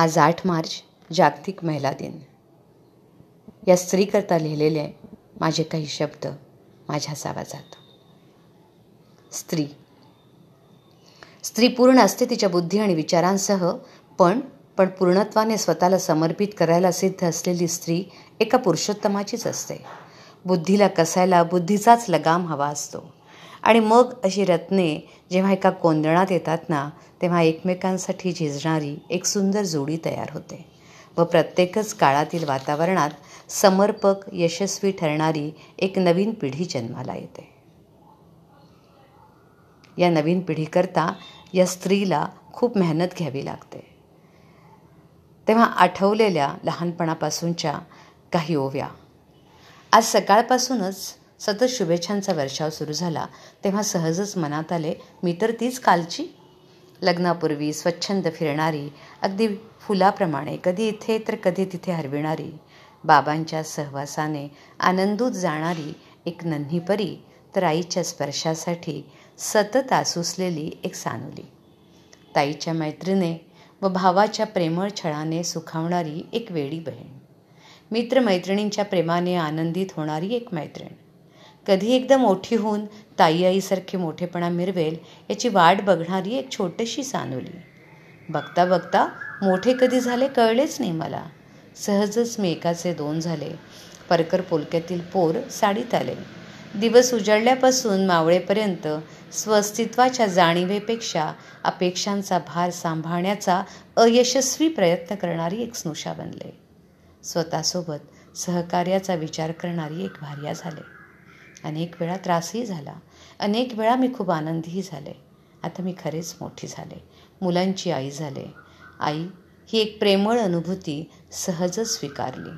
आज आठ मार्च जागतिक महिला दिन. या स्त्रीकरता लिहिलेले माझे काही शब्द माझ्याच आवाजात. स्त्री. स्त्री पूर्ण असते तिच्या बुद्धी आणि विचारांसह पण पण पूर्णत्वाने स्वतःला समर्पित करायला सिद्ध असलेली स्त्री एका पुरुषोत्तमाचीच असते. बुद्धीला कसायला बुद्धीचाच लगाम हवा असतो. आणि मग अशी रत्ने जेव्हा एका कोंदणात येतात ना तेव्हा एकमेकांसाठी झिजणारी एक सुंदर जोडी तयार होते. व प्रत्येकच काळातील वातावरणात समर्पक यशस्वी ठरणारी एक नवीन पिढी जन्माला येते. या नवीन पिढीकरता या स्त्रीला खूप मेहनत घ्यावी लागते. तेव्हा आठवलेल्या लहानपणापासूनच्या काही ओव्या. आज सकाळपासूनच सतत शुभेच्छांचा वर्षाव सुरू झाला. तेव्हा सहजच मनात आले मी तर तीच कालची. लग्नापूर्वी स्वच्छंद फिरणारी अगदी फुलाप्रमाणे कधी इथे तर कधी तिथे हरविणारी बाबांच्या सहवासाने आनंदूत जाणारी एक नन्ही परी तर आईच्या स्पर्शासाठी सतत आसुसलेली एक सानुली. ताईच्या मैत्रीने व भावाच्या प्रेमळ छळाने सुखावणारी एक वेडी बहीण. मित्रमैत्रिणींच्या प्रेमाने आनंदित होणारी एक मैत्रीण. कधी एकदा मोठी होऊन ताई आईसारखे मोठेपणा मिरवेल याची वाट बघणारी एक छोटीशी सानुली. बघता बघता मोठे कधी झाले कळलेच नाही मला. सहजच मी एकाचे दोन झाले. परकर पोलक्यातील पोर साडीत आले. दिवस उजळल्यापासून मावळेपर्यंत स्वस्तित्वाच्या जाणीवेपेक्षा अपेक्षांचा भार सांभाळण्याचा अयशस्वी प्रयत्न करणारी एक स्नुषा बनले. स्वतःसोबत सहकार्याचा विचार करणारी एक भार्या झाले. अनेक वेळा त्रासही झाला. अनेक वेळा मी खूप आनंदीही झाले. आता मी खरेच मोठी झाले. मुलांची आई झाले. आई ही एक प्रेमळ अनुभूती सहजच स्वीकारली.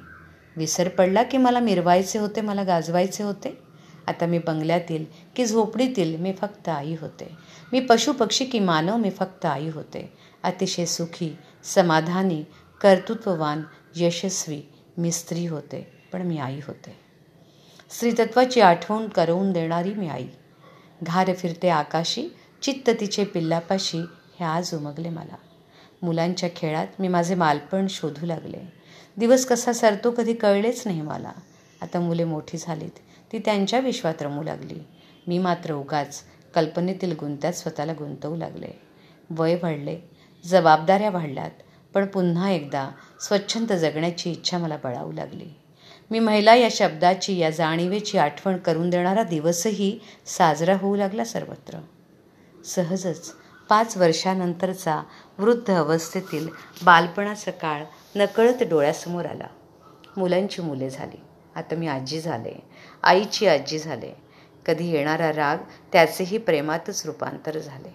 विसर पडला की मला मिरवायचे होते मला गाजवायचे होते. आता मी बंगल्यातील की झोपडीतील मी फक्त आई होते. मी पशुपक्षी की मानव मी फक्त आई होते. अतिशय सुखी समाधानी कर्तृत्ववान यशस्वी मी स्त्री होते पण मी आई होते. स्त्रीतत्वाची आठवण करवून देणारी मी आई. घार फिरते आकाशी चित्त तिचे पिल्लापाशी हे आज उमगले मला. मुलांच्या खेळात मी माझे मालपण शोधू लागले. दिवस कसा सरतो कधी कळलेच नाही मला. आता मुले मोठी झालीत ती त्यांच्या विश्वात रमू लागली. मी मात्र उगाच कल्पनेतील गुंत्यात स्वतःला गुंतवू लागले. वय वाढले जबाबदाऱ्या वाढल्यात पण पुन्हा एकदा स्वच्छंद जगण्याची इच्छा मला बळावू लागली. मी महिला या शब्दाची या जाणीवेची आठवण करून देणारा दिवसही साजरा होऊ लागला सर्वत्र. सहजच पाच वर्षानंतरचा वृद्ध अवस्थेतील बालपणाचा काळ नकळत डोळ्यासमोर आला. मुलांची मुले झाली. आता मी आजी झाले. आईची आजी झाले. कधी येणारा राग त्याचेही प्रेमातच रूपांतर झाले.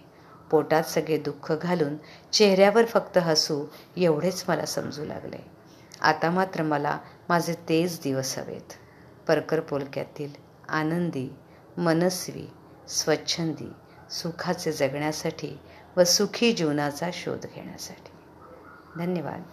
पोटात सगळे दुःख घालून चेहऱ्यावर फक्त हसू एवढेच मला समजू लागले. आता मात्र मला माझे तेच दिवस हवेत. परकर पोलक्यातील आनंदी मनस्वी स्वच्छंदी सुखाचे जगण्यासाठी व सुखी जीवनाचा शोध घेण्यासाठी. धन्यवाद.